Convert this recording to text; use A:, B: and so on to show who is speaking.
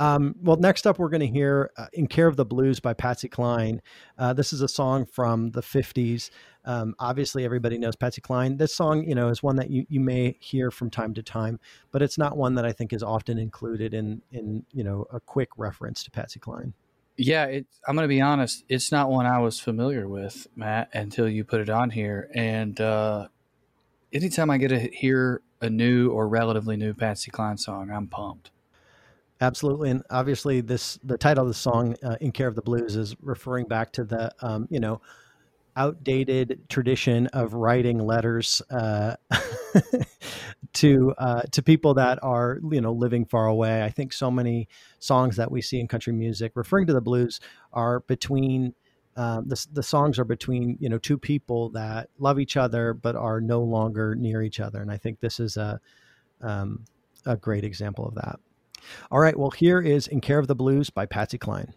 A: Um, well, next up, we're going to hear uh, In Care of the Blues by Patsy Cline. Uh, this is a song from the 50s. Um, obviously, everybody knows Patsy Cline. This song, you know, is one that you, you may hear from time to time, but it's not one that I think is often included in, in you know, a quick reference to Patsy Cline.
B: Yeah, it, I'm going to be honest. It's not one I was familiar with, Matt, until you put it on here. And uh, anytime I get to hear a new or relatively new Patsy Cline song, I'm pumped.
A: Absolutely, and obviously, this the title of the song uh, "In Care of the Blues" is referring back to the um, you know outdated tradition of writing letters uh, to uh, to people that are you know living far away. I think so many songs that we see in country music referring to the blues are between um, the the songs are between you know two people that love each other but are no longer near each other, and I think this is a um, a great example of that. All right, well, here is In Care of the Blues by Patsy Cline.